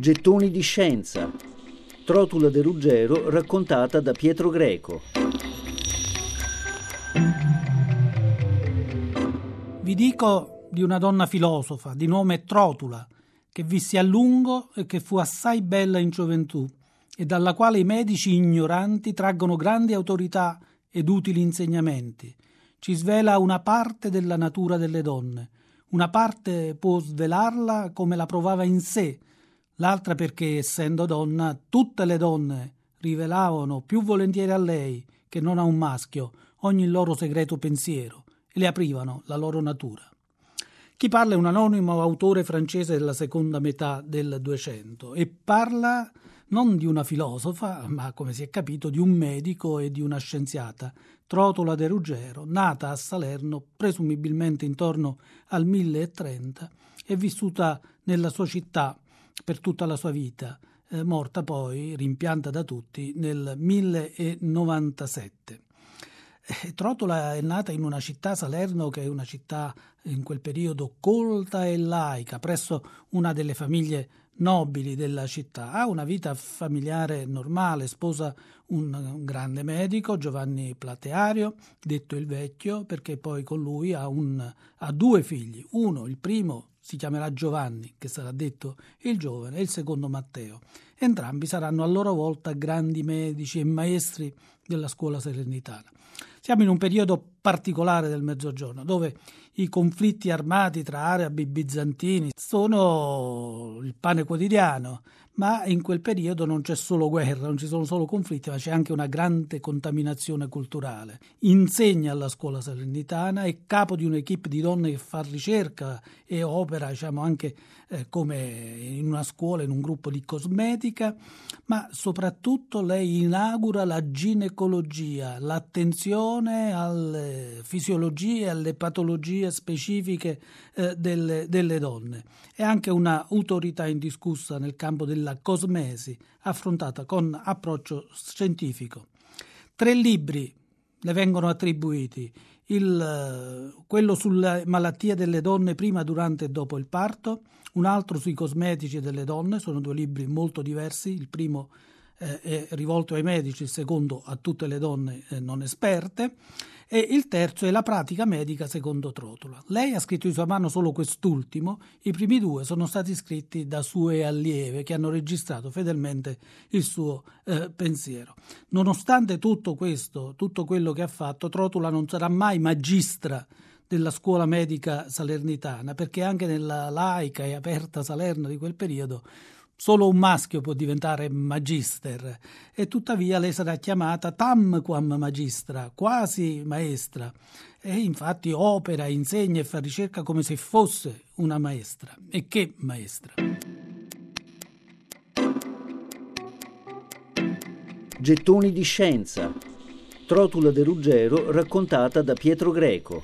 Gettoni di scienza. Trotula de Ruggero raccontata da Pietro Greco. Vi dico di una donna filosofa di nome Trotula, che visse a lungo e che fu assai bella in gioventù, e dalla quale i medici ignoranti traggono grandi autorità ed utili insegnamenti. Ci svela una parte della natura delle donne. Una parte può svelarla come la provava in sé, l'altra perché, essendo donna, tutte le donne rivelavano più volentieri a lei che non a un maschio ogni loro segreto pensiero e le aprivano la loro natura. Chi parla è un anonimo autore francese della seconda metà del Duecento e parla non di una filosofa, ma come si è capito di un medico e di una scienziata, Trotula de Ruggero, nata a Salerno presumibilmente intorno al 1030 e vissuta nella sua città per tutta la sua vita, eh, morta poi, rimpianta da tutti, nel 1097. Eh, Trotula è nata in una città, Salerno, che è una città in quel periodo colta e laica, presso una delle famiglie nobili della città. Ha una vita familiare normale, sposa un, grande medico, Giovanni Plateario, detto il vecchio, perché poi con lui ha, un, ha due figli. Uno, il primo, si chiamerà Giovanni, che sarà detto il giovane, e il secondo Matteo. Entrambi saranno a loro volta grandi medici e maestri della scuola salernitana. Siamo in un periodo particolare del Mezzogiorno, dove i conflitti armati tra arabi e bizantini sono il pane quotidiano, ma in quel periodo non c'è solo guerra, non ci sono solo conflitti, ma c'è anche una grande contaminazione culturale. Insegna alla scuola salernitana, è capo di un'equipe di donne che fa ricerca e opera diciamo, anche eh, come in una scuola, in un gruppo di cosmetica, ma soprattutto lei inaugura la ginecologia, l'attenzione alle fisiologie, alle patologie specifiche eh, delle, delle donne. È anche un'autorità indiscussa nel campo della cosmesi affrontata con approccio scientifico. Tre libri le vengono attribuiti, il, quello sulle malattie delle donne prima, durante e dopo il parto, un altro sui cosmetici delle donne, sono due libri molto diversi, il primo eh, è rivolto ai medici, il secondo a tutte le donne eh, non esperte e il terzo è la pratica medica secondo Trotula. Lei ha scritto di sua mano solo quest'ultimo, i primi due sono stati scritti da sue allieve che hanno registrato fedelmente il suo eh, pensiero. Nonostante tutto questo, tutto quello che ha fatto, Trotula non sarà mai magistra della scuola medica salernitana, perché anche nella laica e aperta Salerno di quel periodo Solo un maschio può diventare magister e tuttavia lei sarà chiamata tamquam magistra, quasi maestra, e infatti opera, insegna e fa ricerca come se fosse una maestra. E che maestra? Gettoni di scienza. Trotula de Ruggero raccontata da Pietro Greco.